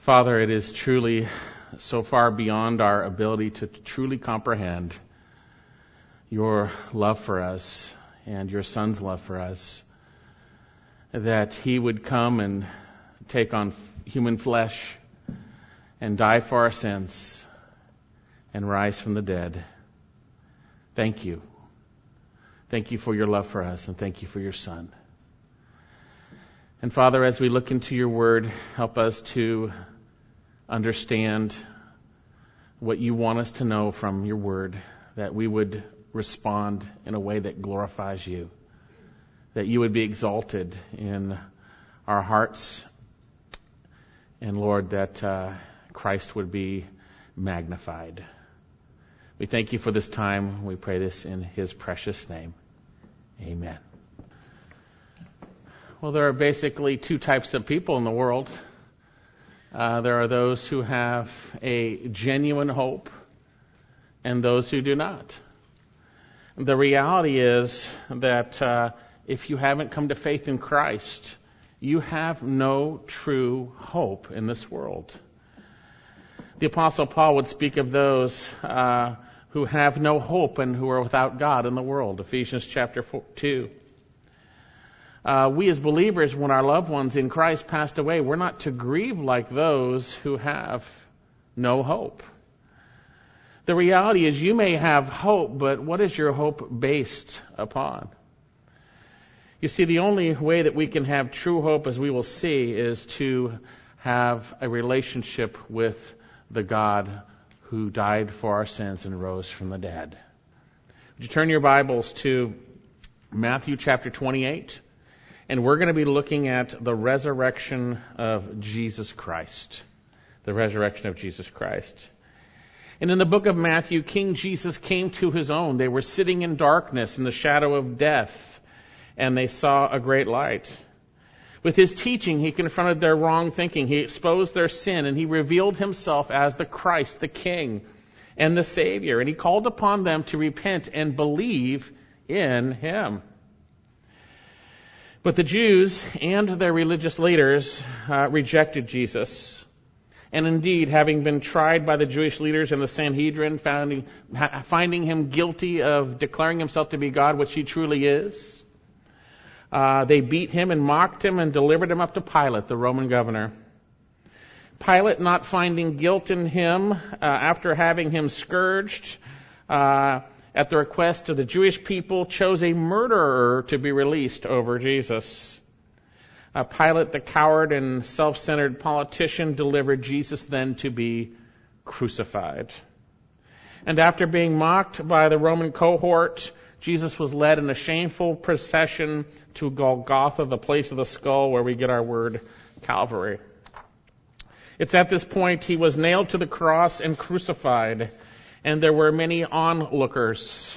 Father, it is truly so far beyond our ability to truly comprehend your love for us and your Son's love for us, that He would come and take on human flesh and die for our sins and rise from the dead. Thank you. Thank you for your love for us and thank you for your Son. And Father, as we look into your word, help us to understand what you want us to know from your word, that we would respond in a way that glorifies you, that you would be exalted in our hearts, and Lord, that uh, Christ would be magnified. We thank you for this time. We pray this in his precious name. Amen. Well, there are basically two types of people in the world. Uh, there are those who have a genuine hope and those who do not. The reality is that uh, if you haven't come to faith in Christ, you have no true hope in this world. The Apostle Paul would speak of those uh, who have no hope and who are without God in the world. Ephesians chapter 4, 2 uh, we as believers, when our loved ones in Christ passed away, we're not to grieve like those who have no hope. The reality is you may have hope, but what is your hope based upon? You see, the only way that we can have true hope, as we will see, is to have a relationship with the God who died for our sins and rose from the dead. Would you turn your Bibles to Matthew chapter 28? And we're going to be looking at the resurrection of Jesus Christ. The resurrection of Jesus Christ. And in the book of Matthew, King Jesus came to his own. They were sitting in darkness in the shadow of death, and they saw a great light. With his teaching, he confronted their wrong thinking. He exposed their sin, and he revealed himself as the Christ, the King, and the Savior. And he called upon them to repent and believe in him. But the Jews and their religious leaders uh, rejected Jesus. And indeed, having been tried by the Jewish leaders in the Sanhedrin, finding, finding him guilty of declaring himself to be God, which he truly is, uh, they beat him and mocked him and delivered him up to Pilate, the Roman governor. Pilate, not finding guilt in him, uh, after having him scourged, uh, at the request of the Jewish people, chose a murderer to be released over Jesus. Uh, Pilate, the coward and self-centered politician, delivered Jesus then to be crucified. And after being mocked by the Roman cohort, Jesus was led in a shameful procession to Golgotha, the place of the skull where we get our word Calvary. It's at this point he was nailed to the cross and crucified and there were many onlookers.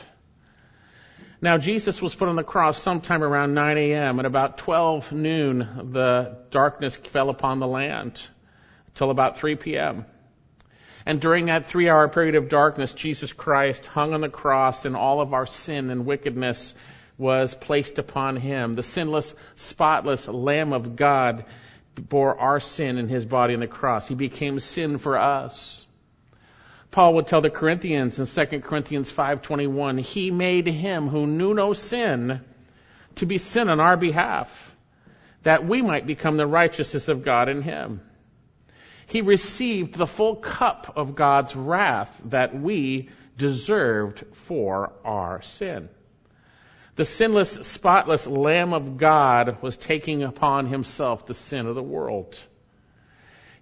Now, Jesus was put on the cross sometime around 9 a.m. and about 12 noon, the darkness fell upon the land till about 3 p.m. And during that three hour period of darkness, Jesus Christ hung on the cross and all of our sin and wickedness was placed upon him. The sinless, spotless Lamb of God bore our sin in his body on the cross. He became sin for us. Paul would tell the Corinthians in 2 Corinthians 5:21, he made him who knew no sin to be sin on our behalf, that we might become the righteousness of God in him. He received the full cup of God's wrath that we deserved for our sin. The sinless, spotless Lamb of God was taking upon himself the sin of the world.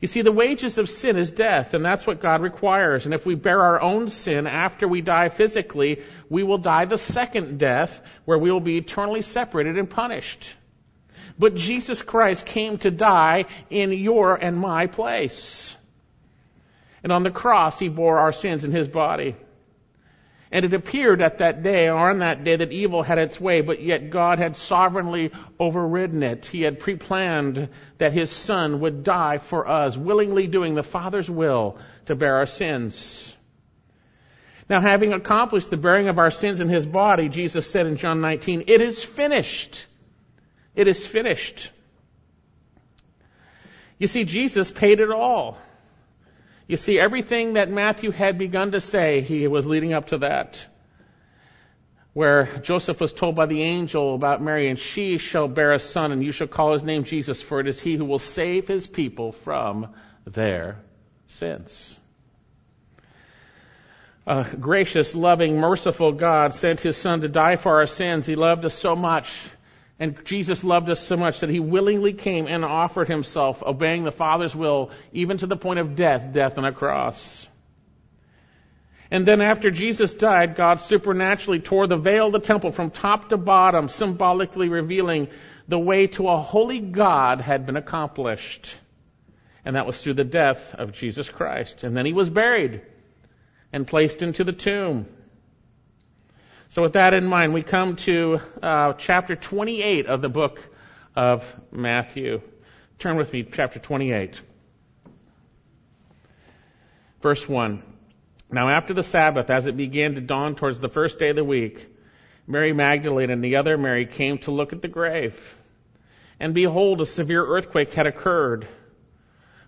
You see, the wages of sin is death, and that's what God requires. And if we bear our own sin after we die physically, we will die the second death, where we will be eternally separated and punished. But Jesus Christ came to die in your and my place. And on the cross, He bore our sins in His body. And it appeared at that day, or on that day, that evil had its way, but yet God had sovereignly overridden it. He had pre-planned that His Son would die for us, willingly doing the Father's will to bear our sins. Now, having accomplished the bearing of our sins in His body, Jesus said in John 19, it is finished. It is finished. You see, Jesus paid it all. You see, everything that Matthew had begun to say, he was leading up to that. Where Joseph was told by the angel about Mary, and she shall bear a son, and you shall call his name Jesus, for it is he who will save his people from their sins. A gracious, loving, merciful God sent his son to die for our sins. He loved us so much and Jesus loved us so much that he willingly came and offered himself, obeying the Father's will, even to the point of death, death on a cross. And then after Jesus died, God supernaturally tore the veil of the temple from top to bottom, symbolically revealing the way to a holy God had been accomplished. And that was through the death of Jesus Christ. And then he was buried and placed into the tomb. So, with that in mind, we come to uh, chapter 28 of the book of Matthew. Turn with me, chapter 28. Verse 1. Now, after the Sabbath, as it began to dawn towards the first day of the week, Mary Magdalene and the other Mary came to look at the grave. And behold, a severe earthquake had occurred.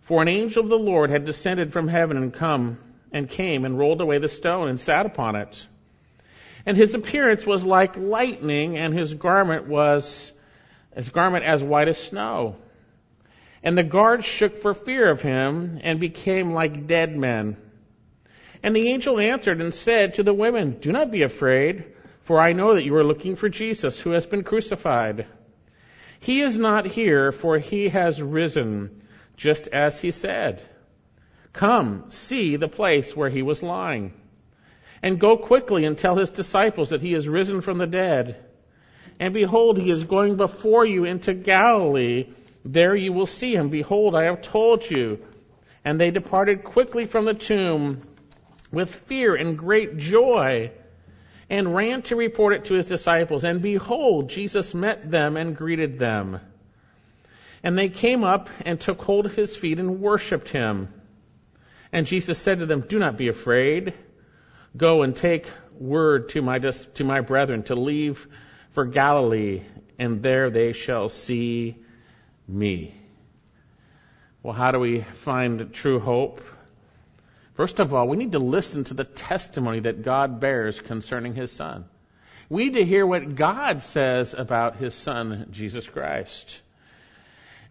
For an angel of the Lord had descended from heaven and come and came and rolled away the stone and sat upon it. And his appearance was like lightning, and his garment was his garment as white as snow. And the guards shook for fear of him and became like dead men. And the angel answered and said to the women, Do not be afraid, for I know that you are looking for Jesus who has been crucified. He is not here, for he has risen, just as he said. Come, see the place where he was lying. And go quickly and tell his disciples that he is risen from the dead. And behold, he is going before you into Galilee. There you will see him. Behold, I have told you. And they departed quickly from the tomb with fear and great joy and ran to report it to his disciples. And behold, Jesus met them and greeted them. And they came up and took hold of his feet and worshipped him. And Jesus said to them, Do not be afraid. Go and take word to my, to my brethren to leave for Galilee, and there they shall see me. Well, how do we find true hope? First of all, we need to listen to the testimony that God bears concerning His Son. We need to hear what God says about His Son, Jesus Christ.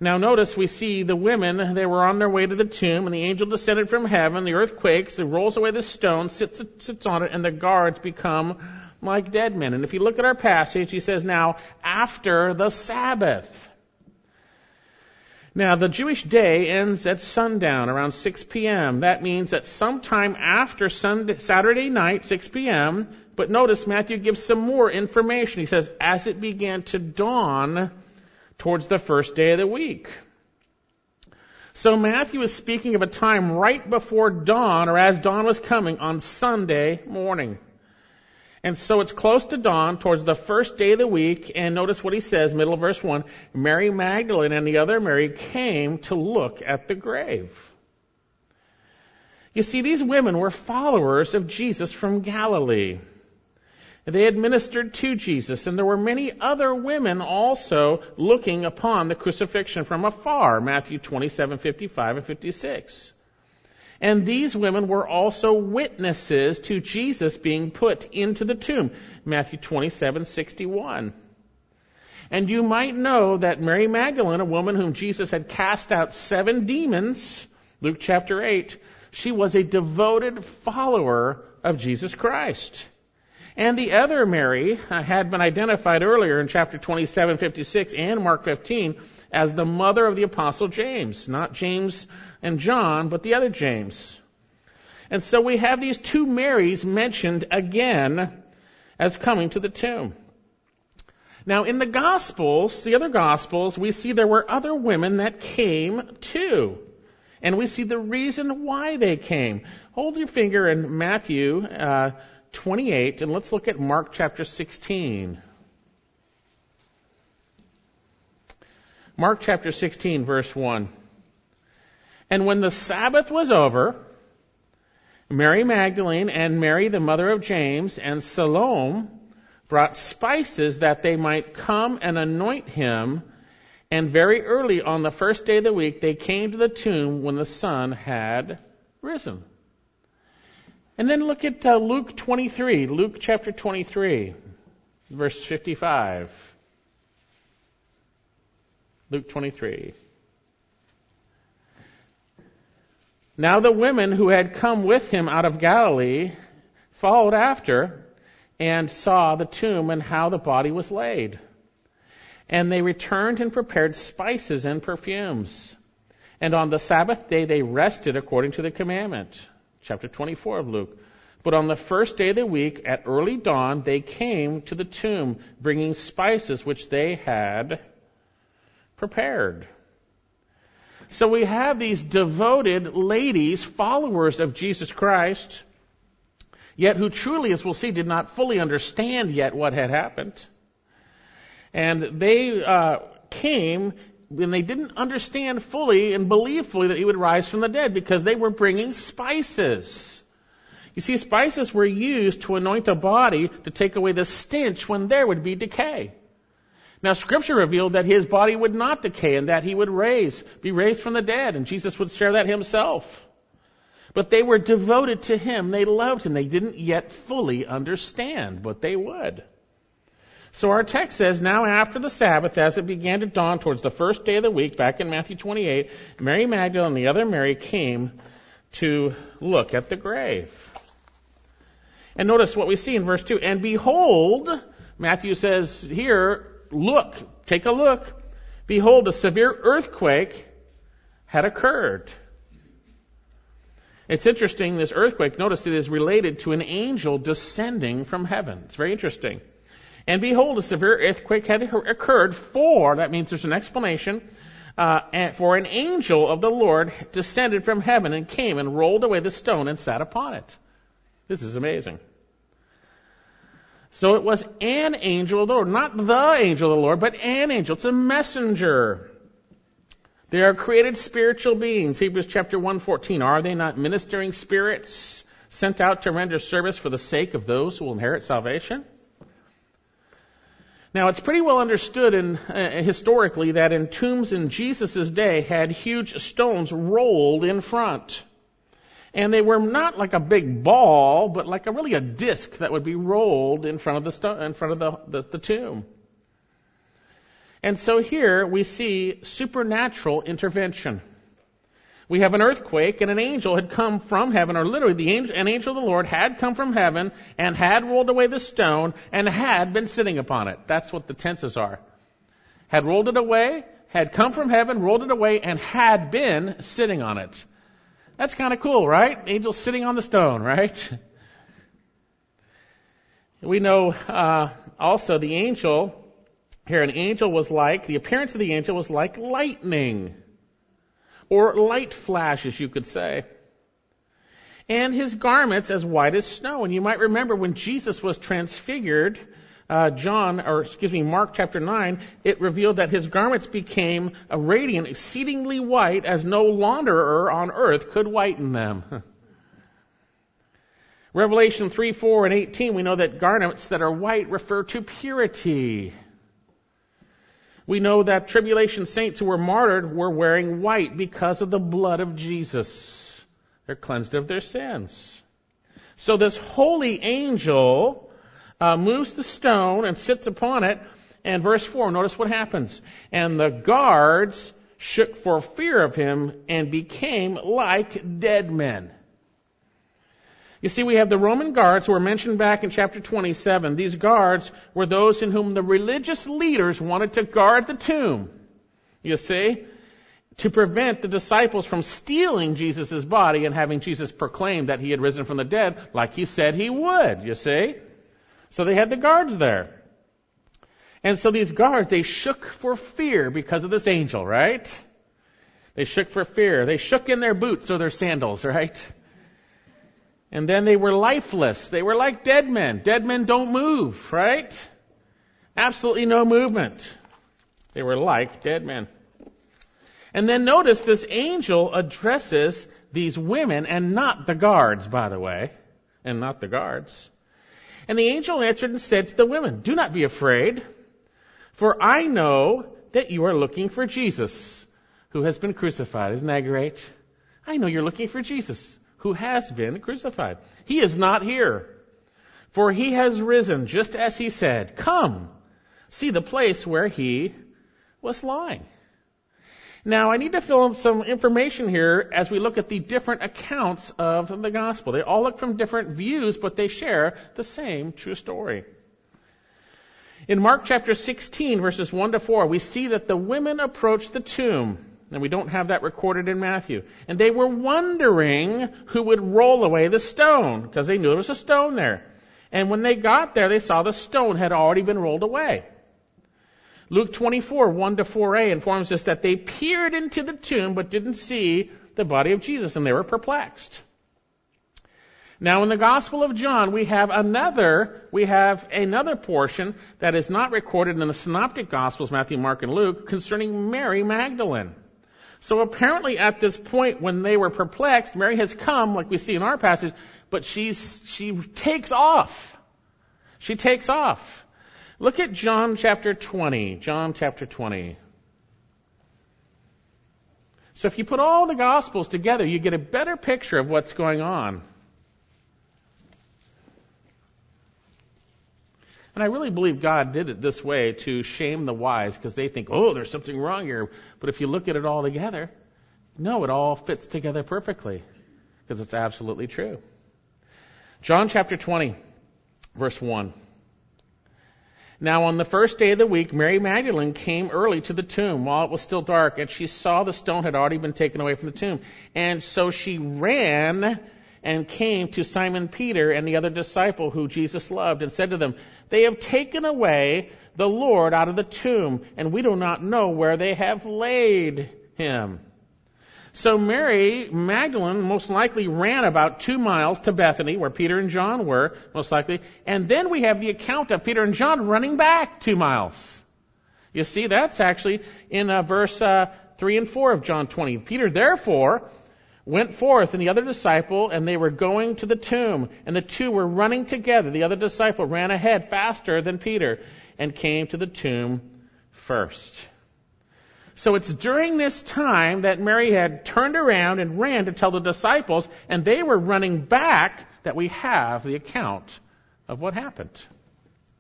Now notice we see the women, they were on their way to the tomb, and the angel descended from heaven, the earth quakes, it rolls away the stone, sits, sits on it, and the guards become like dead men. And if you look at our passage, he says, now, after the Sabbath. Now, the Jewish day ends at sundown, around 6 p.m. That means that sometime after Sunday, Saturday night, 6 p.m., but notice Matthew gives some more information. He says, as it began to dawn, towards the first day of the week. So Matthew is speaking of a time right before dawn, or as dawn was coming on Sunday morning. And so it's close to dawn, towards the first day of the week, and notice what he says, middle of verse 1, Mary Magdalene and the other Mary came to look at the grave. You see, these women were followers of Jesus from Galilee. They had ministered to Jesus, and there were many other women also looking upon the crucifixion from afar, Matthew 27, 55 and 56. And these women were also witnesses to Jesus being put into the tomb, Matthew 27, 61. And you might know that Mary Magdalene, a woman whom Jesus had cast out seven demons, Luke chapter 8, she was a devoted follower of Jesus Christ. And the other Mary uh, had been identified earlier in chapter 27, 56 and Mark 15 as the mother of the apostle James. Not James and John, but the other James. And so we have these two Marys mentioned again as coming to the tomb. Now in the Gospels, the other Gospels, we see there were other women that came too. And we see the reason why they came. Hold your finger in Matthew, uh, 28, and let's look at Mark chapter 16. Mark chapter 16, verse 1. And when the Sabbath was over, Mary Magdalene and Mary, the mother of James, and Salome brought spices that they might come and anoint him And very early on the first day of the week, they came to the tomb when the sun had risen. And then look at uh, Luke 23, Luke chapter 23, verse 55. Luke 23. Now the women who had come with him out of Galilee followed after and saw the tomb and how the body was laid. And they returned and prepared spices and perfumes. And on the Sabbath day they rested according to the commandment. Chapter 24 of Luke. But on the first day of the week, at early dawn, they came to the tomb, bringing spices which they had prepared. So we have these devoted ladies, followers of Jesus Christ, yet who truly, as we'll see, did not fully understand yet what had happened. And they uh, came and they didn't understand fully and believe fully that he would rise from the dead because they were bringing spices. You see, spices were used to anoint a body to take away the stench when there would be decay. Now scripture revealed that his body would not decay and that he would raise, be raised from the dead, and Jesus would share that himself. But they were devoted to him. They loved him. They didn't yet fully understand, but they would. So our text says, now after the Sabbath, as it began to dawn towards the first day of the week, back in Matthew 28, Mary Magdalene and the other Mary came to look at the grave. And notice what we see in verse 2. And behold, Matthew says here, look, take a look. Behold, a severe earthquake had occurred. It's interesting, this earthquake, notice it is related to an angel descending from heaven. It's very interesting. And behold, a severe earthquake had occurred for, that means there's an explanation, uh, for an angel of the Lord descended from heaven and came and rolled away the stone and sat upon it. This is amazing. So it was an angel of the Lord, not the angel of the Lord, but an angel. It's a messenger. They are created spiritual beings. Hebrews chapter 1:14. Are they not ministering spirits sent out to render service for the sake of those who will inherit salvation? Now, it's pretty well understood in, uh, historically that in tombs in Jesus' day had huge stones rolled in front. And they were not like a big ball, but like a really a disc that would be rolled in front of the in front of the, the, the tomb. And so here we see supernatural intervention. We have an earthquake and an angel had come from heaven, or literally the angel, an angel of the Lord had come from heaven and had rolled away the stone and had been sitting upon it. That's what the tenses are. Had rolled it away, had come from heaven, rolled it away, and had been sitting on it. That's kind of cool, right? Angel sitting on the stone, right? We know uh, also the angel here. An angel was like the appearance of the angel was like lightning, or light flashes, you could say. And his garments as white as snow. And you might remember when Jesus was transfigured uh, John, or excuse me, Mark chapter 9, it revealed that his garments became a radiant, exceedingly white, as no launderer on earth could whiten them. Revelation 3, 4, and 18, we know that garments that are white refer to purity. We know that tribulation saints who were martyred were wearing white because of the blood of Jesus. They're cleansed of their sins. So this holy angel uh, moves the stone and sits upon it. And verse 4, notice what happens. And the guards shook for fear of him and became like dead men. You see, we have the Roman guards who are mentioned back in chapter 27. These guards were those in whom the religious leaders wanted to guard the tomb. You see? To prevent the disciples from stealing Jesus' body and having Jesus proclaim that he had risen from the dead like he said he would. You see? So they had the guards there. And so these guards, they shook for fear because of this angel, right? They shook for fear. They shook in their boots or their sandals, right? And then they were lifeless. They were like dead men. Dead men don't move, right? Absolutely no movement. They were like dead men. And then notice this angel addresses these women and not the guards, by the way, and not the guards. And the angel answered and said to the women, Do not be afraid, for I know that you are looking for Jesus, who has been crucified. Isn't that great? I know you're looking for Jesus, who has been crucified. He is not here. For he has risen, just as he said. Come, see the place where he was lying. Now, I need to fill in some information here as we look at the different accounts of the gospel. They all look from different views, but they share the same true story. In Mark chapter 16, verses 1 to 4, we see that the women approach the tomb, and we don't have that recorded in Matthew. And they were wondering who would roll away the stone, because they knew there was a stone there. And when they got there, they saw the stone had already been rolled away. Luke 24, 1 to 4a informs us that they peered into the tomb but didn't see the body of Jesus and they were perplexed. Now in the Gospel of John, we have another, we have another portion that is not recorded in the Synoptic Gospels, Matthew, Mark, and Luke, concerning Mary Magdalene. So apparently at this point when they were perplexed, Mary has come, like we see in our passage, but she's, she takes off. She takes off. Look at John chapter 20. John chapter 20. So if you put all the Gospels together, you get a better picture of what's going on. And I really believe God did it this way to shame the wise because they think, oh, there's something wrong here. But if you look at it all together, no, it all fits together perfectly because it's absolutely true. John chapter 20, verse 1. Now on the first day of the week, Mary Magdalene came early to the tomb while it was still dark, and she saw the stone had already been taken away from the tomb. And so she ran and came to Simon Peter and the other disciple who Jesus loved and said to them, They have taken away the Lord out of the tomb, and we do not know where they have laid him. So Mary Magdalene most likely ran about two miles to Bethany, where Peter and John were, most likely. And then we have the account of Peter and John running back two miles. You see, that's actually in uh, verse uh, 3 and 4 of John 20. Peter, therefore, went forth and the other disciple, and they were going to the tomb. And the two were running together. The other disciple ran ahead faster than Peter and came to the tomb first. So it's during this time that Mary had turned around and ran to tell the disciples, and they were running back that we have the account of what happened.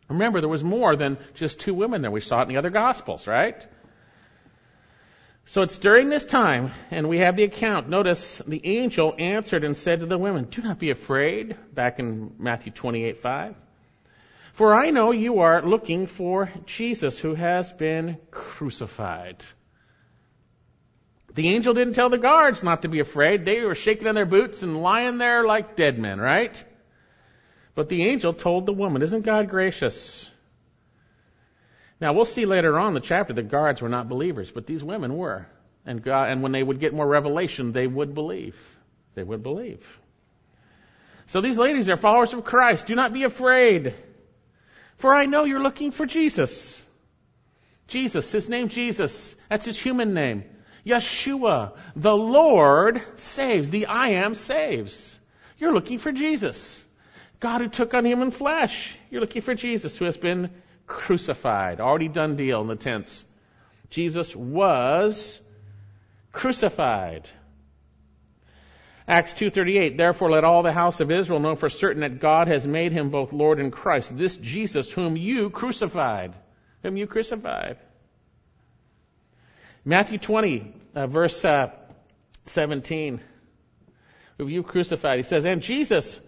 Remember, there was more than just two women there. We saw it in the other Gospels, right? So it's during this time, and we have the account. Notice the angel answered and said to the women, Do not be afraid, back in Matthew 28 5. For I know you are looking for Jesus who has been crucified. The angel didn't tell the guards not to be afraid. They were shaking in their boots and lying there like dead men, right? But the angel told the woman, isn't God gracious? Now we'll see later on in the chapter the guards were not believers, but these women were. And God, and when they would get more revelation, they would believe. They would believe. So these ladies are followers of Christ. Do not be afraid. For I know you're looking for Jesus. Jesus, his name Jesus. That's his human name. Yeshua, the Lord saves. The I am saves. You're looking for Jesus. God who took on human flesh. You're looking for Jesus who has been crucified. Already done deal in the tense. Jesus was crucified. Acts 2:38 Therefore let all the house of Israel know for certain that God has made him both Lord and Christ this Jesus whom you crucified whom you crucified Matthew 20, uh, verse uh, 17. Who you crucified. He says, And Jesus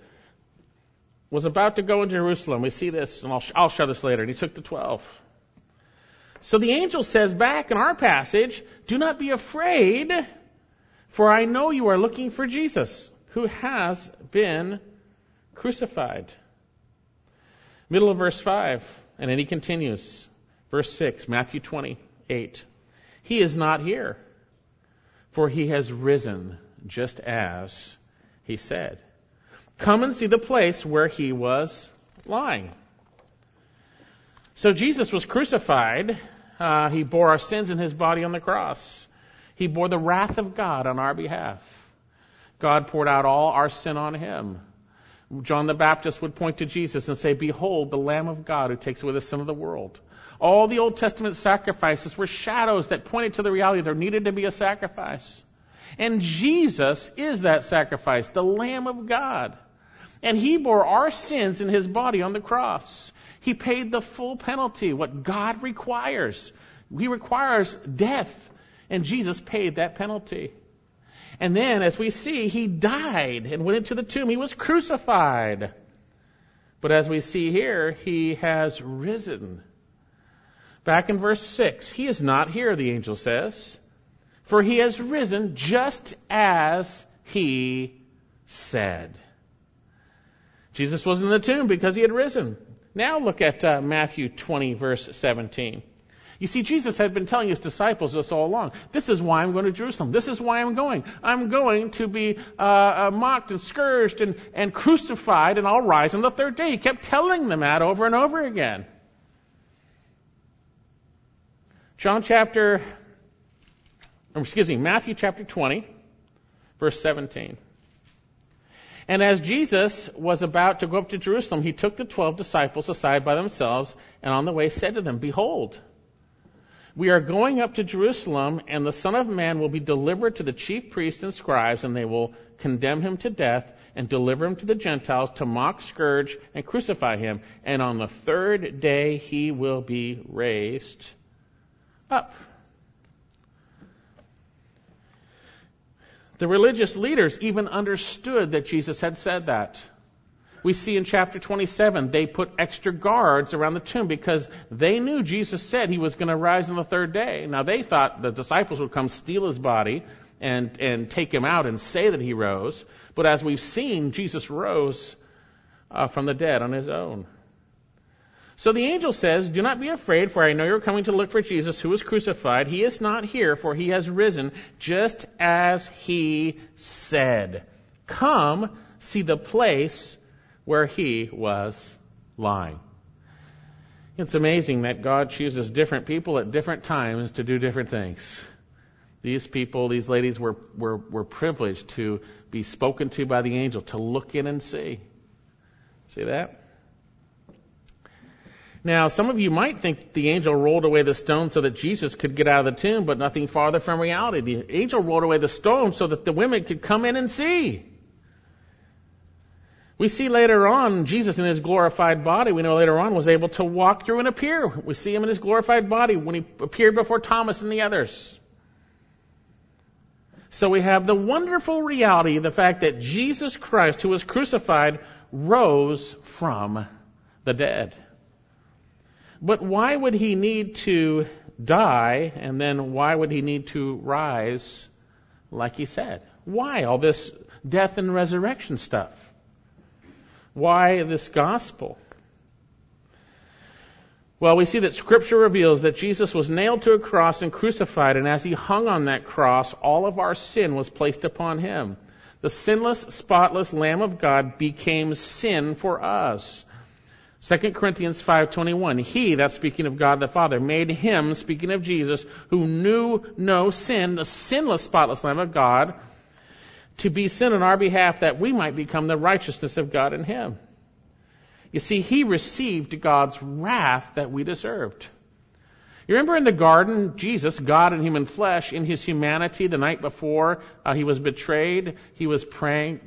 was about to go into Jerusalem. We see this, and I'll, I'll show this later. And he took the twelve. So the angel says back in our passage, Do not be afraid, for I know you are looking for Jesus, who has been crucified. Middle of verse 5. And then he continues. Verse 6, Matthew 28. He is not here, for he has risen just as he said. Come and see the place where he was lying. So Jesus was crucified. Uh, he bore our sins in his body on the cross. He bore the wrath of God on our behalf. God poured out all our sin on him. John the Baptist would point to Jesus and say, Behold, the Lamb of God who takes away the sin of the world. All the Old Testament sacrifices were shadows that pointed to the reality there needed to be a sacrifice. And Jesus is that sacrifice, the Lamb of God. And He bore our sins in His body on the cross. He paid the full penalty, what God requires. He requires death, and Jesus paid that penalty. And then, as we see, He died and went into the tomb. He was crucified. But as we see here, He has risen. Back in verse 6, He is not here, the angel says for he has risen just as he said. Jesus was in the tomb because he had risen. Now look at uh, Matthew 20, verse 17. You see, Jesus had been telling his disciples this all along. This is why I'm going to Jerusalem. This is why I'm going. I'm going to be uh, uh, mocked and scourged and, and crucified, and I'll rise on the third day. He kept telling them that over and over again. John chapter excuse me, Matthew chapter 20, verse 17. And as Jesus was about to go up to Jerusalem, he took the twelve disciples aside by themselves, and on the way said to them, Behold, we are going up to Jerusalem, and the Son of Man will be delivered to the chief priests and scribes, and they will condemn him to death and deliver him to the Gentiles to mock, scourge, and crucify him. And on the third day he will be raised up. The religious leaders even understood that Jesus had said that. We see in chapter 27, they put extra guards around the tomb because they knew Jesus said he was going to rise on the third day. Now they thought the disciples would come steal his body and, and take him out and say that he rose. But as we've seen, Jesus rose uh, from the dead on his own. So the angel says, Do not be afraid, for I know you're coming to look for Jesus who was crucified. He is not here, for he has risen, just as he said. Come, see the place where he was lying. It's amazing that God chooses different people at different times to do different things. These people, these ladies were, were, were privileged to be spoken to by the angel, to look in and see. See that? Now, some of you might think the angel rolled away the stone so that Jesus could get out of the tomb, but nothing farther from reality. The angel rolled away the stone so that the women could come in and see. We see later on Jesus in his glorified body, we know later on, was able to walk through and appear. We see him in his glorified body when he appeared before Thomas and the others. So we have the wonderful reality, of the fact that Jesus Christ, who was crucified, rose from the dead. But why would he need to die and then why would he need to rise like he said? Why all this death and resurrection stuff? Why this gospel? Well, we see that scripture reveals that Jesus was nailed to a cross and crucified, and as he hung on that cross, all of our sin was placed upon him. The sinless, spotless Lamb of God became sin for us. 2 Corinthians 5:21 He that's speaking of God the Father made him speaking of Jesus who knew no sin the sinless spotless lamb of God to be sin on our behalf that we might become the righteousness of God in him. You see he received God's wrath that we deserved. You remember in the garden, Jesus, God in human flesh, in his humanity, the night before uh, he was betrayed, he was praying,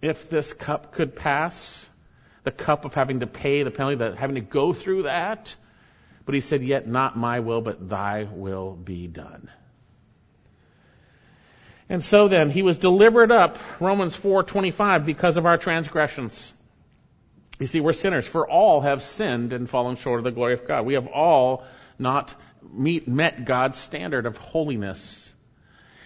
if this cup could pass the cup of having to pay the penalty, that having to go through that. But he said, Yet not my will, but thy will be done. And so then, he was delivered up, Romans 4:25, because of our transgressions. You see, we're sinners, for all have sinned and fallen short of the glory of God. We have all not meet, met God's standard of holiness.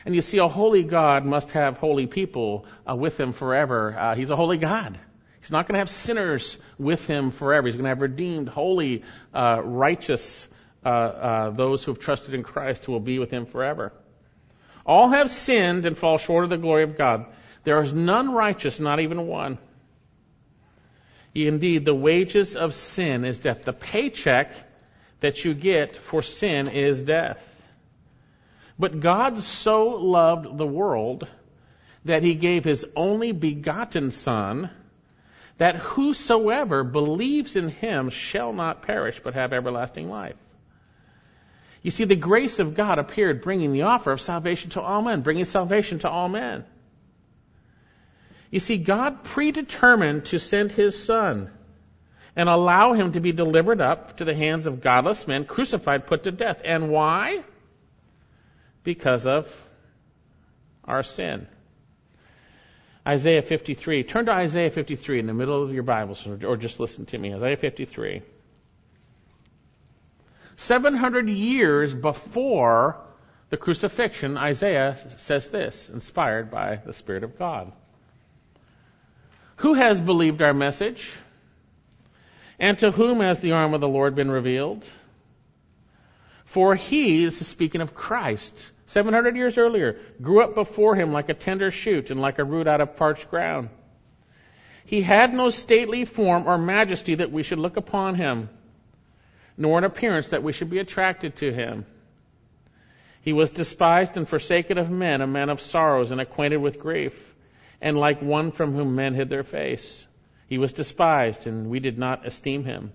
And you see, a holy God must have holy people uh, with him forever. Uh, he's a holy God. He's not going to have sinners with him forever. He's going to have redeemed, holy, uh, righteous, uh, uh, those who have trusted in Christ who will be with him forever. All have sinned and fall short of the glory of God. There is none righteous, not even one. Indeed, the wages of sin is death. The paycheck that you get for sin is death. But God so loved the world that he gave his only begotten Son that whosoever believes in him shall not perish but have everlasting life. You see, the grace of God appeared, bringing the offer of salvation to all men, bringing salvation to all men. You see, God predetermined to send His Son and allow Him to be delivered up to the hands of godless men, crucified, put to death. And why? Because of our sin. Isaiah 53. Turn to Isaiah 53 in the middle of your Bibles, or just listen to me. Isaiah 53. 700 years before the crucifixion, Isaiah says this, inspired by the Spirit of God. Who has believed our message? And to whom has the arm of the Lord been revealed? For he, is speaking of Christ, 700 years earlier, grew up before him like a tender shoot and like a root out of parched ground. He had no stately form or majesty that we should look upon him nor an appearance that we should be attracted to him. He was despised and forsaken of men, a man of sorrows and acquainted with grief, and like one from whom men hid their face. He was despised, and we did not esteem him.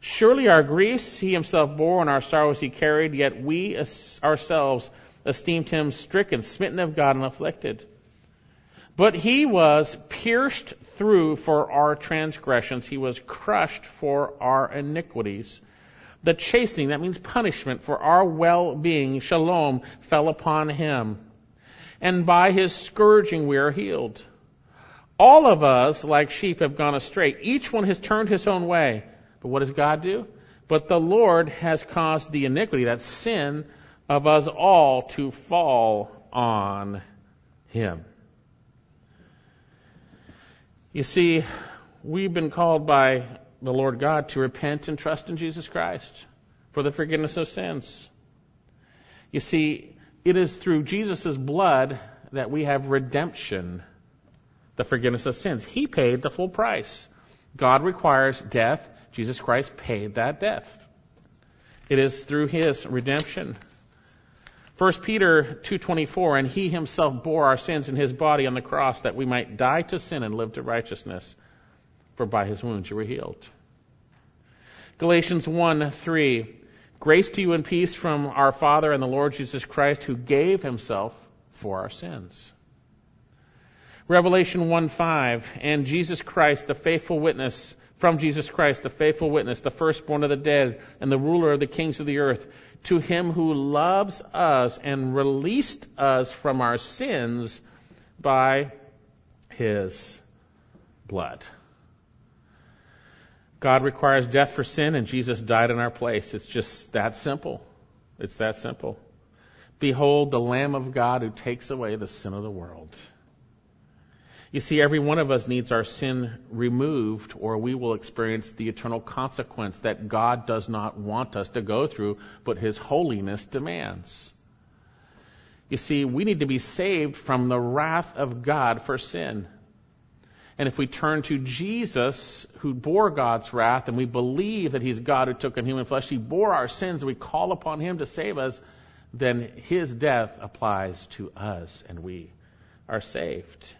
Surely our griefs he himself bore, and our sorrows he carried, yet we ourselves esteemed him stricken, smitten of God, and afflicted. But he was pierced through for our transgressions, he was crushed for our iniquities. The chastening, that means punishment for our well-being, shalom, fell upon him. And by his scourging we are healed. All of us, like sheep, have gone astray. Each one has turned his own way. But what does God do? But the Lord has caused the iniquity, that sin, of us all to fall on him. You see, we've been called by the Lord God to repent and trust in Jesus Christ for the forgiveness of sins. You see, it is through Jesus' blood that we have redemption, the forgiveness of sins. He paid the full price. God requires death. Jesus Christ paid that death. It is through his redemption. 1 Peter 2:24 and he himself bore our sins in his body on the cross that we might die to sin and live to righteousness for by his wounds you were healed. Galatians 1 3. Grace to you and peace from our Father and the Lord Jesus Christ, who gave himself for our sins. Revelation 1 5. And Jesus Christ, the faithful witness, from Jesus Christ, the faithful witness, the firstborn of the dead, and the ruler of the kings of the earth, to him who loves us and released us from our sins by his blood. God requires death for sin, and Jesus died in our place. It's just that simple. It's that simple. Behold the Lamb of God who takes away the sin of the world. You see, every one of us needs our sin removed, or we will experience the eternal consequence that God does not want us to go through, but His holiness demands. You see, we need to be saved from the wrath of God for sin. And if we turn to Jesus, who bore God's wrath, and we believe that He's God who took on human flesh, He bore our sins, and we call upon Him to save us, then His death applies to us, and we are saved.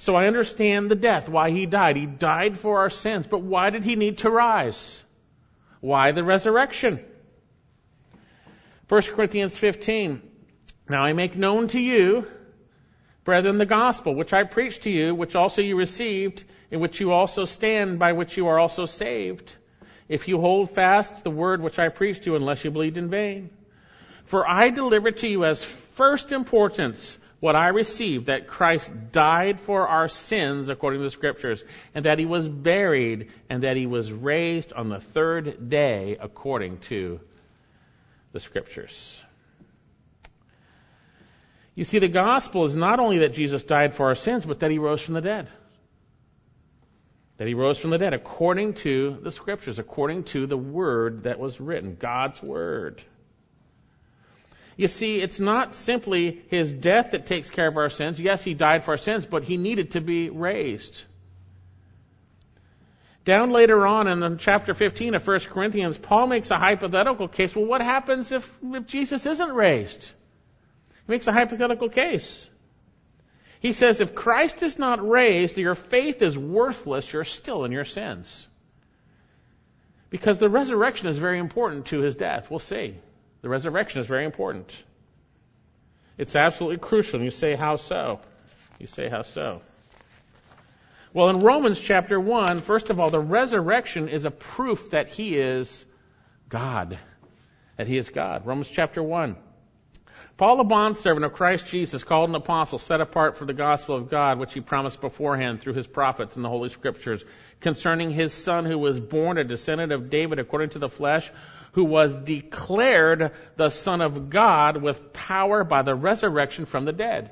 So I understand the death, why He died. He died for our sins, but why did He need to rise? Why the resurrection? 1 Corinthians 15. Now I make known to you Brethren, the gospel which I preached to you, which also you received, in which you also stand, by which you are also saved, if you hold fast the word which I preached to you, unless you believed in vain. For I delivered to you as first importance what I received, that Christ died for our sins according to the scriptures, and that he was buried, and that he was raised on the third day according to the scriptures. You see, the gospel is not only that Jesus died for our sins, but that he rose from the dead. That he rose from the dead according to the scriptures, according to the word that was written, God's word. You see, it's not simply his death that takes care of our sins. Yes, he died for our sins, but he needed to be raised. Down later on in chapter 15 of 1 Corinthians, Paul makes a hypothetical case. Well, what happens if, if Jesus isn't raised? He makes a hypothetical case. He says, if Christ is not raised, your faith is worthless. You're still in your sins. Because the resurrection is very important to his death. We'll see. The resurrection is very important. It's absolutely crucial. And you say, how so? You say, how so? Well, in Romans chapter 1, first of all, the resurrection is a proof that he is God. That he is God. Romans chapter 1. Paul, a bondservant of Christ Jesus, called an apostle, set apart for the gospel of God, which he promised beforehand through his prophets in the Holy Scriptures, concerning his son who was born a descendant of David according to the flesh, who was declared the Son of God with power by the resurrection from the dead.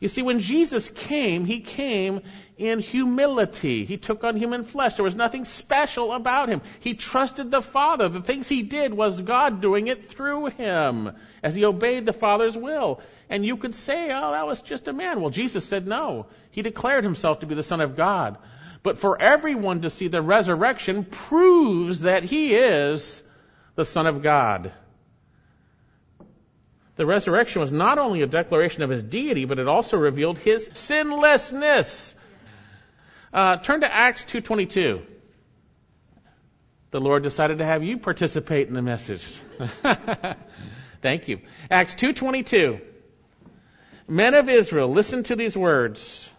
You see, when Jesus came, he came in humility. He took on human flesh. There was nothing special about him. He trusted the Father. The things he did was God doing it through him as he obeyed the Father's will. And you could say, oh, that was just a man. Well, Jesus said no. He declared himself to be the Son of God. But for everyone to see the resurrection proves that he is the Son of God. The resurrection was not only a declaration of his deity, but it also revealed his sinlessness. Uh, turn to Acts 2.22. The Lord decided to have you participate in the message. Thank you. Acts 2.22. Men of Israel, listen to these words.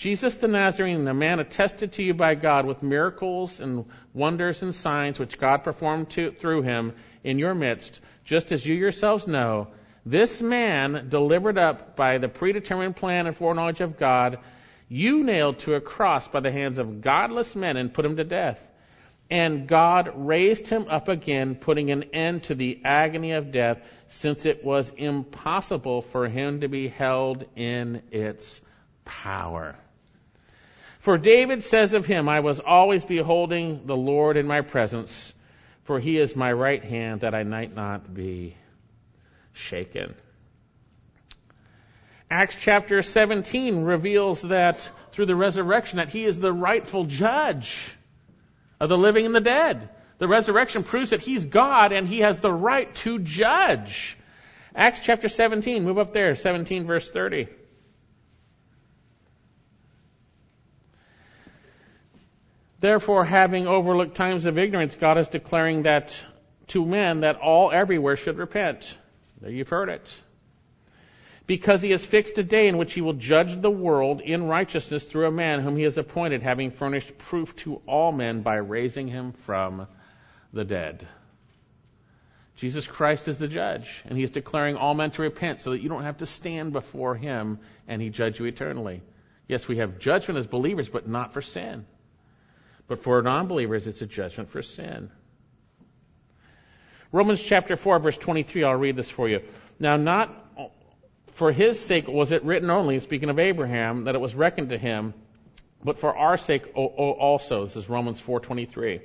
Jesus the Nazarene, the man attested to you by God with miracles and wonders and signs which God performed to, through him in your midst, just as you yourselves know, this man, delivered up by the predetermined plan and foreknowledge of God, you nailed to a cross by the hands of godless men and put him to death. And God raised him up again, putting an end to the agony of death, since it was impossible for him to be held in its power. For David says of him, I was always beholding the Lord in my presence, for he is my right hand that I might not be shaken. Acts chapter 17 reveals that through the resurrection that he is the rightful judge of the living and the dead. The resurrection proves that he's God and he has the right to judge. Acts chapter 17, move up there, 17 verse 30. Therefore, having overlooked times of ignorance, God is declaring that to men that all everywhere should repent. There you've heard it. Because he has fixed a day in which he will judge the world in righteousness through a man whom he has appointed, having furnished proof to all men by raising him from the dead. Jesus Christ is the judge, and he is declaring all men to repent so that you don't have to stand before him and he judge you eternally. Yes, we have judgment as believers, but not for sin. But for non-believers, it's a judgment for sin. Romans chapter 4 verse 23, I'll read this for you. Now not for his sake was it written only, speaking of Abraham, that it was reckoned to him, but for our sake also. This is Romans 4:23.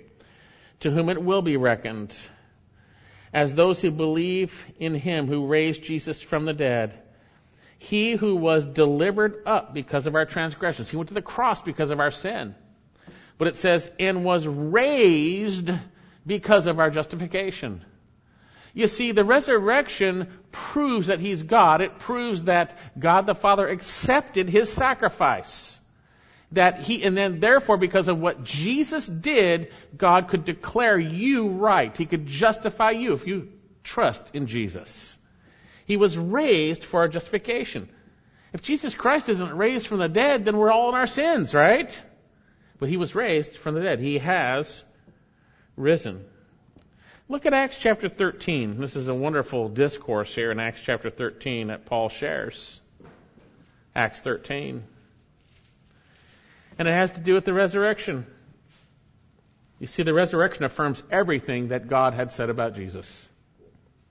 To whom it will be reckoned as those who believe in him who raised Jesus from the dead. He who was delivered up because of our transgressions. He went to the cross because of our sin. But it says, and was raised because of our justification. You see, the resurrection proves that He's God. It proves that God the Father accepted His sacrifice. That He, and then therefore because of what Jesus did, God could declare you right. He could justify you if you trust in Jesus. He was raised for our justification. If Jesus Christ isn't raised from the dead, then we're all in our sins, right? But he was raised from the dead. He has risen. Look at Acts chapter 13. This is a wonderful discourse here in Acts chapter 13 that Paul shares. Acts 13. And it has to do with the resurrection. You see, the resurrection affirms everything that God had said about Jesus.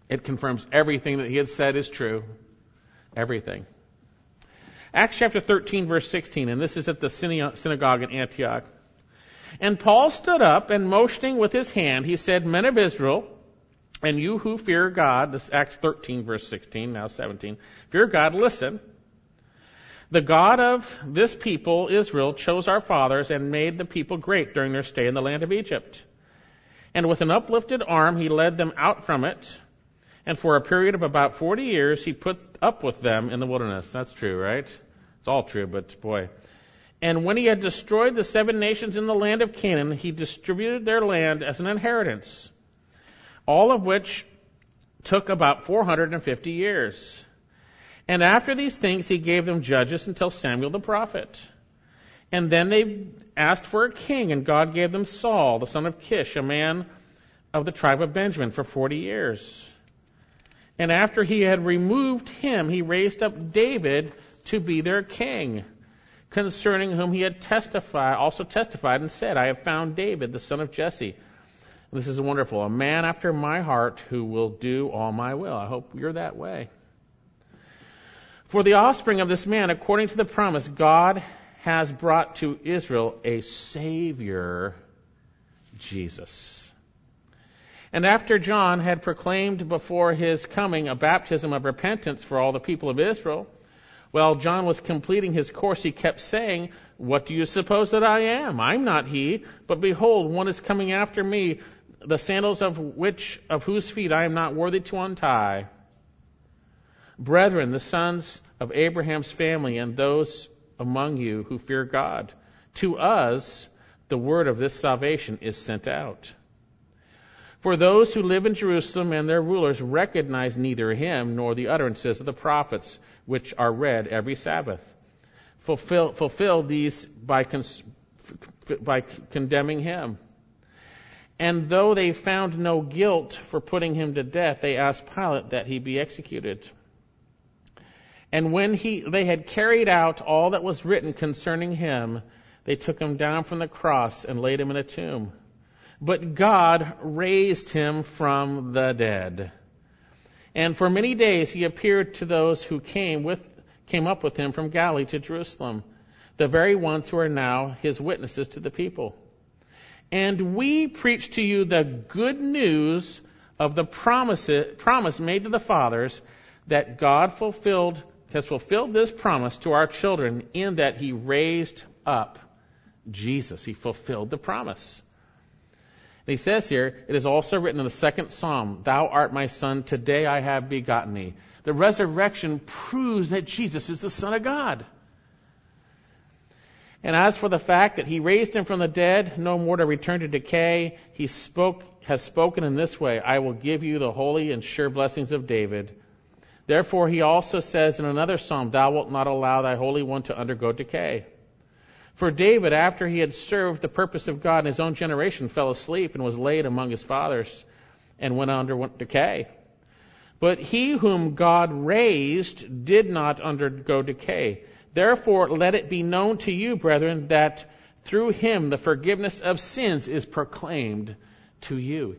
It confirms everything that he had said is true. Everything. Acts chapter 13 verse 16, and this is at the synagogue in Antioch. And Paul stood up and motioning with his hand, he said, Men of Israel, and you who fear God, this Acts 13 verse 16, now 17, fear God, listen. The God of this people, Israel, chose our fathers and made the people great during their stay in the land of Egypt. And with an uplifted arm, he led them out from it. And for a period of about 40 years, he put up with them in the wilderness. That's true, right? It's all true, but boy. And when he had destroyed the seven nations in the land of Canaan, he distributed their land as an inheritance, all of which took about 450 years. And after these things, he gave them judges until Samuel the prophet. And then they asked for a king, and God gave them Saul, the son of Kish, a man of the tribe of Benjamin, for 40 years. And after he had removed him, he raised up David to be their king, concerning whom he had testified, also testified and said, I have found David, the son of Jesse. This is wonderful. A man after my heart who will do all my will. I hope you're that way. For the offspring of this man, according to the promise, God has brought to Israel a Savior, Jesus. And after John had proclaimed before his coming a baptism of repentance for all the people of Israel, while John was completing his course, he kept saying, What do you suppose that I am? I'm not he, but behold, one is coming after me, the sandals of which, of whose feet I am not worthy to untie. Brethren, the sons of Abraham's family and those among you who fear God. To us, the word of this salvation is sent out. For those who live in Jerusalem and their rulers recognize neither him nor the utterances of the prophets, which are read every Sabbath. Fulfill, fulfill these by, cons- by condemning him. And though they found no guilt for putting him to death, they asked Pilate that he be executed. And when he, they had carried out all that was written concerning him, they took him down from the cross and laid him in a tomb. But God raised him from the dead. And for many days he appeared to those who came with, came up with him from Galilee to Jerusalem, the very ones who are now his witnesses to the people. And we preach to you the good news of the promise, promise made to the fathers that God fulfilled has fulfilled this promise to our children in that he raised up Jesus. He fulfilled the promise. He says here, it is also written in the second psalm, Thou art my son, today I have begotten thee. The resurrection proves that Jesus is the Son of God. And as for the fact that he raised him from the dead, no more to return to decay, he spoke, has spoken in this way, I will give you the holy and sure blessings of David. Therefore, he also says in another psalm, Thou wilt not allow thy Holy One to undergo decay. For David, after he had served the purpose of God in his own generation, fell asleep and was laid among his fathers and went under decay. But he whom God raised did not undergo decay. Therefore, let it be known to you, brethren, that through him the forgiveness of sins is proclaimed to you.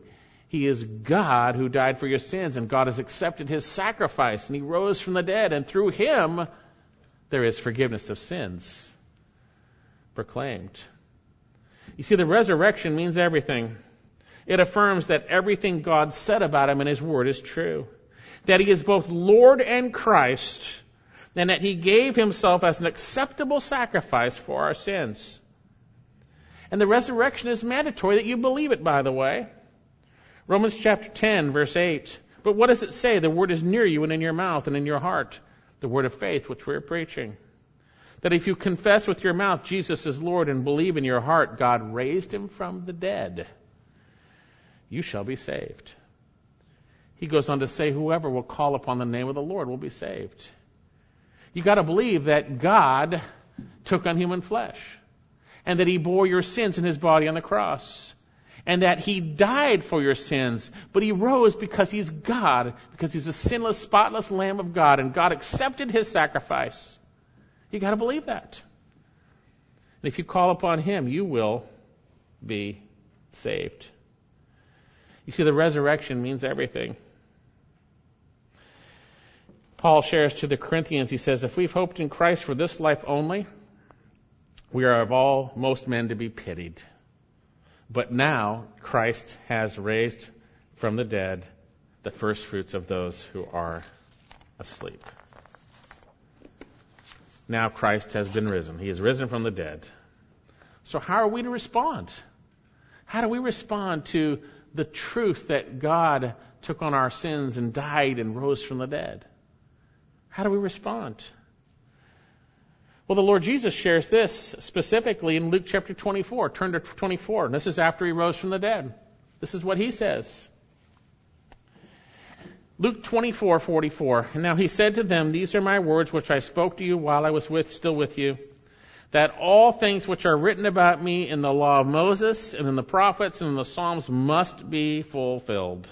He is God who died for your sins, and God has accepted his sacrifice, and he rose from the dead, and through him there is forgiveness of sins proclaimed. You see, the resurrection means everything. It affirms that everything God said about him in his word is true. That he is both Lord and Christ, and that he gave himself as an acceptable sacrifice for our sins. And the resurrection is mandatory that you believe it, by the way. Romans chapter 10, verse 8. But what does it say? The word is near you and in your mouth and in your heart. The word of faith, which we're preaching. That if you confess with your mouth Jesus is Lord and believe in your heart God raised him from the dead, you shall be saved. He goes on to say, whoever will call upon the name of the Lord will be saved. You gotta believe that God took on human flesh and that he bore your sins in his body on the cross and that he died for your sins, but he rose because he's God, because he's a sinless, spotless Lamb of God, and God accepted his sacrifice. You gotta believe that. And if you call upon him, you will be saved. You see, the resurrection means everything. Paul shares to the Corinthians, he says, if we've hoped in Christ for this life only, we are of all most men to be pitied. But now Christ has raised from the dead the first fruits of those who are asleep. Now Christ has been risen. He is risen from the dead. So how are we to respond? How do we respond to the truth that God took on our sins and died and rose from the dead? How do we respond? Well, the Lord Jesus shares this specifically in Luke chapter 24. Turn to 24. And this is after he rose from the dead. This is what he says. Luke 24:44. And now he said to them, These are my words which I spoke to you while I was with, still with you, that all things which are written about me in the law of Moses and in the prophets and in the Psalms must be fulfilled.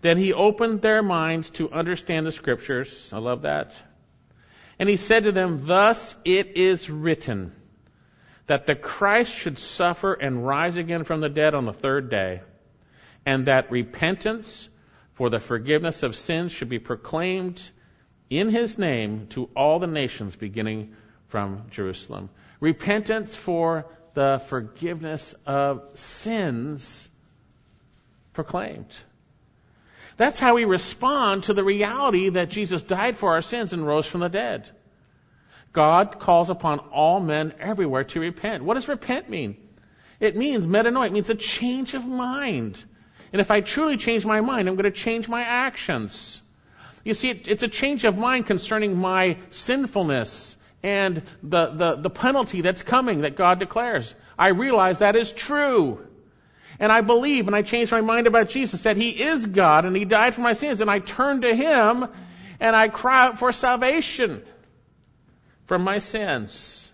Then he opened their minds to understand the scriptures. I love that. And he said to them, Thus it is written that the Christ should suffer and rise again from the dead on the third day, and that repentance for the forgiveness of sins should be proclaimed in his name to all the nations beginning from Jerusalem. Repentance for the forgiveness of sins proclaimed. That's how we respond to the reality that Jesus died for our sins and rose from the dead. God calls upon all men everywhere to repent. What does repent mean? It means metanoia. It means a change of mind. And if I truly change my mind, I'm going to change my actions. You see, it's a change of mind concerning my sinfulness and the, the, the penalty that's coming that God declares. I realize that is true. And I believe and I change my mind about Jesus that He is God and He died for my sins. And I turn to Him and I cry out for salvation from my sins.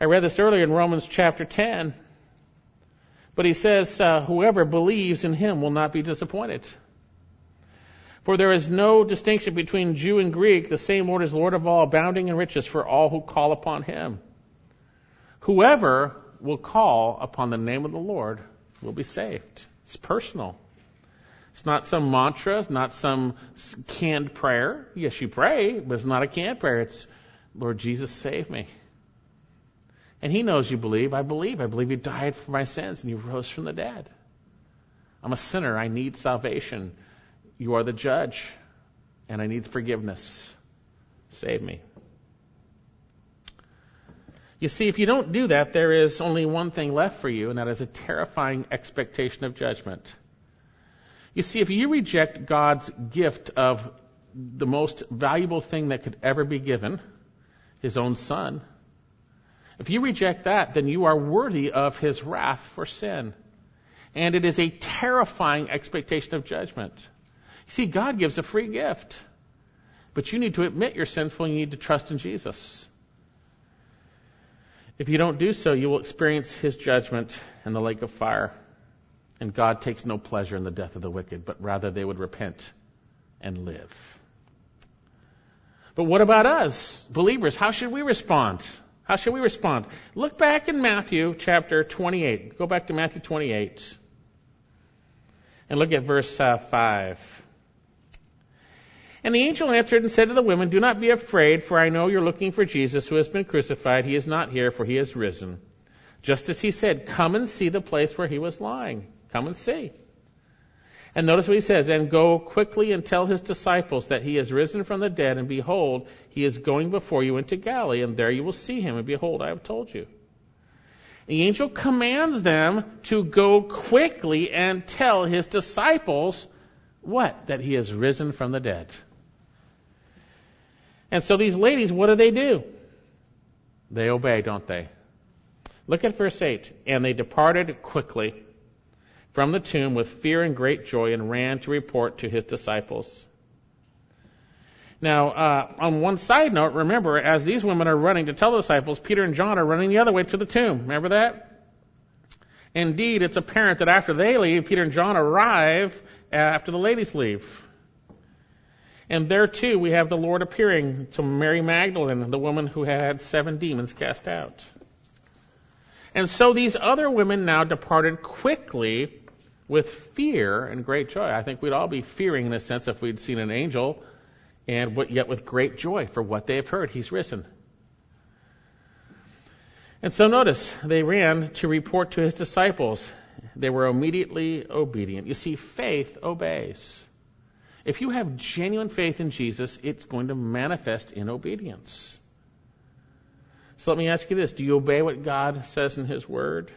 I read this earlier in Romans chapter 10. But he says, uh, whoever believes in him will not be disappointed. For there is no distinction between Jew and Greek. The same Lord is Lord of all, abounding in riches for all who call upon him. Whoever will call upon the name of the Lord will be saved. It's personal. It's not some mantra, it's not some canned prayer. Yes, you pray, but it's not a canned prayer. It's, Lord Jesus, save me. And He knows you believe. I believe. I believe you died for my sins and you rose from the dead. I'm a sinner. I need salvation. You are the judge, and I need forgiveness. Save me. You see, if you don't do that, there is only one thing left for you, and that is a terrifying expectation of judgment. You see, if you reject God's gift of the most valuable thing that could ever be given, His own Son, if you reject that, then you are worthy of His wrath for sin. And it is a terrifying expectation of judgment. You see, God gives a free gift. But you need to admit you're sinful and you need to trust in Jesus. If you don't do so, you will experience his judgment in the lake of fire. And God takes no pleasure in the death of the wicked, but rather they would repent and live. But what about us, believers? How should we respond? How should we respond? Look back in Matthew chapter 28. Go back to Matthew 28 and look at verse uh, 5. And the angel answered and said to the women, Do not be afraid, for I know you're looking for Jesus who has been crucified. He is not here, for he has risen. Just as he said, Come and see the place where he was lying. Come and see. And notice what he says, and go quickly and tell his disciples that he has risen from the dead, and behold, he is going before you into Galilee, and there you will see him, and behold, I have told you. The angel commands them to go quickly and tell his disciples what? That he has risen from the dead. And so these ladies, what do they do? They obey, don't they? Look at verse 8. And they departed quickly from the tomb with fear and great joy and ran to report to his disciples. Now, uh, on one side note, remember, as these women are running to tell the disciples, Peter and John are running the other way to the tomb. Remember that? Indeed, it's apparent that after they leave, Peter and John arrive after the ladies leave. And there too, we have the Lord appearing to Mary Magdalene, the woman who had seven demons cast out. And so these other women now departed quickly with fear and great joy. I think we'd all be fearing in a sense if we'd seen an angel, and yet with great joy for what they have heard. He's risen. And so notice, they ran to report to his disciples. They were immediately obedient. You see, faith obeys. If you have genuine faith in Jesus, it's going to manifest in obedience. So let me ask you this do you obey what God says in His Word?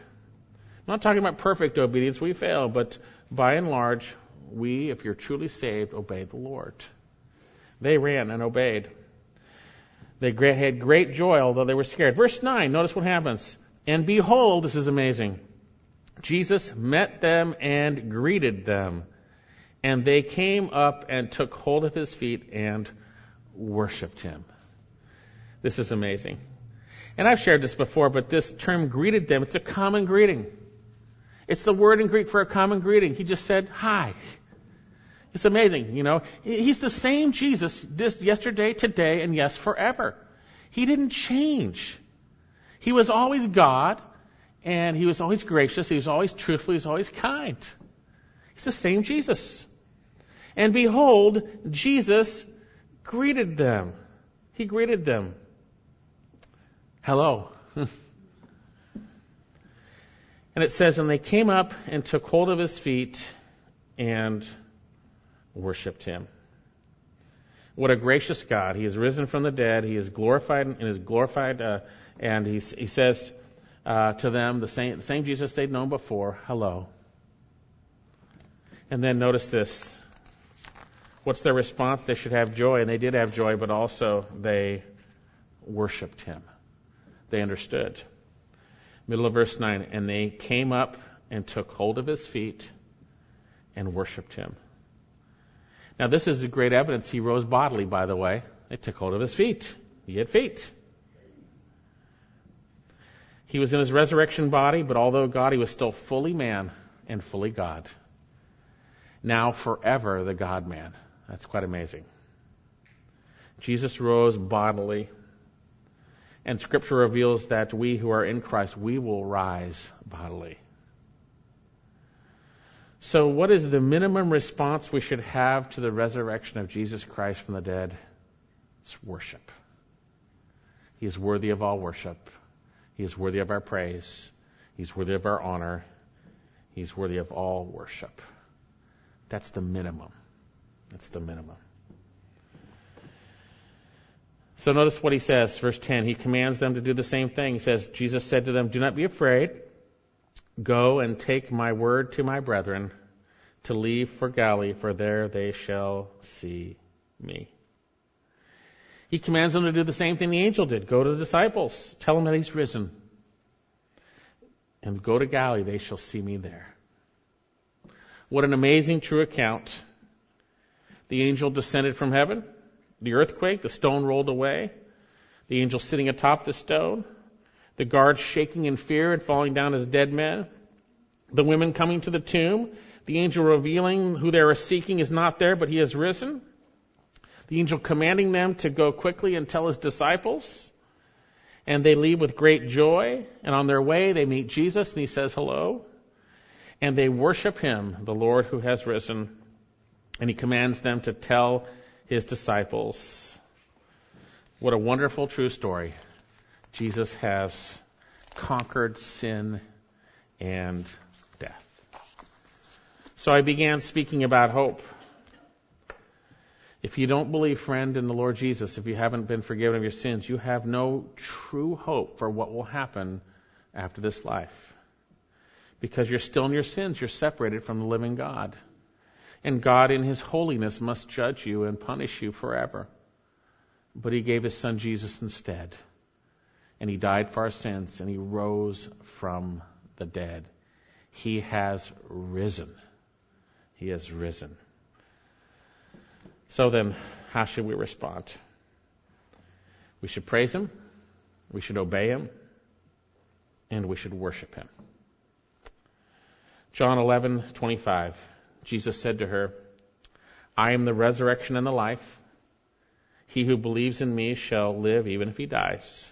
I'm not talking about perfect obedience, we fail, but by and large, we, if you're truly saved, obey the Lord. They ran and obeyed. They had great joy, although they were scared. Verse 9, notice what happens. And behold, this is amazing. Jesus met them and greeted them. And they came up and took hold of his feet and worshiped him. This is amazing. And I've shared this before, but this term greeted them, it's a common greeting. It's the word in Greek for a common greeting. He just said, hi. It's amazing, you know. He's the same Jesus this yesterday, today, and yes, forever. He didn't change. He was always God, and he was always gracious, he was always truthful, he was always kind. He's the same Jesus. And behold, Jesus greeted them. He greeted them. Hello. and it says, And they came up and took hold of his feet and worshiped him. What a gracious God. He is risen from the dead. He is glorified and is glorified. Uh, and he, he says uh, to them, the same, the same Jesus they'd known before, hello. And then notice this. What's their response? They should have joy, and they did have joy, but also they worshiped him. They understood. Middle of verse 9. And they came up and took hold of his feet and worshiped him. Now, this is great evidence he rose bodily, by the way. They took hold of his feet. He had feet. He was in his resurrection body, but although God, he was still fully man and fully God. Now, forever, the God man. That's quite amazing. Jesus rose bodily, and Scripture reveals that we who are in Christ, we will rise bodily. So, what is the minimum response we should have to the resurrection of Jesus Christ from the dead? It's worship. He is worthy of all worship. He is worthy of our praise. He's worthy of our honor. He's worthy of all worship. That's the minimum. That's the minimum. So notice what he says, verse 10. He commands them to do the same thing. He says, Jesus said to them, Do not be afraid. Go and take my word to my brethren to leave for Galilee, for there they shall see me. He commands them to do the same thing the angel did. Go to the disciples. Tell them that he's risen. And go to Galilee. They shall see me there. What an amazing true account. The angel descended from heaven. The earthquake, the stone rolled away. The angel sitting atop the stone. The guards shaking in fear and falling down as dead men. The women coming to the tomb. The angel revealing who they were seeking is not there, but he has risen. The angel commanding them to go quickly and tell his disciples. And they leave with great joy. And on their way, they meet Jesus and he says hello. And they worship him, the Lord who has risen. And he commands them to tell his disciples. What a wonderful true story. Jesus has conquered sin and death. So I began speaking about hope. If you don't believe, friend, in the Lord Jesus, if you haven't been forgiven of your sins, you have no true hope for what will happen after this life. Because you're still in your sins, you're separated from the living God. And God, in His holiness, must judge you and punish you forever. But He gave His Son Jesus instead and he died for our sins, and he rose from the dead. He has risen. He has risen. So then, how should we respond? We should praise him, we should obey him, and we should worship him. John 11:25 Jesus said to her, I am the resurrection and the life. He who believes in me shall live even if he dies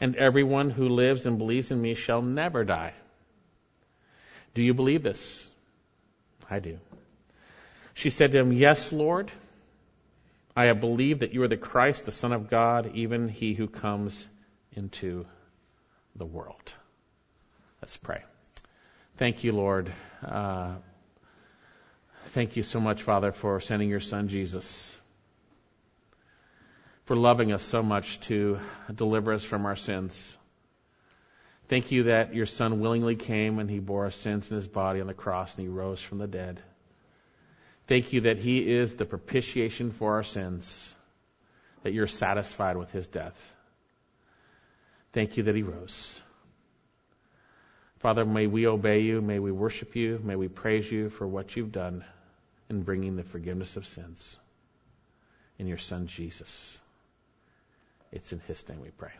and everyone who lives and believes in me shall never die. Do you believe this? I do. She said to him, Yes, Lord. I have believed that you are the Christ, the Son of God, even he who comes into the world. Let's pray. Thank you, Lord. Uh, thank you so much, Father, for sending your Son, Jesus for loving us so much to deliver us from our sins. Thank you that your Son willingly came and he bore our sins in his body on the cross and he rose from the dead. Thank you that he is the propitiation for our sins. that you're satisfied with his death. Thank you that he rose. Father, may we obey you. May we worship you. May we praise you for what you've done in bringing the forgiveness of sins in your Son, Jesus. It's in his name we pray.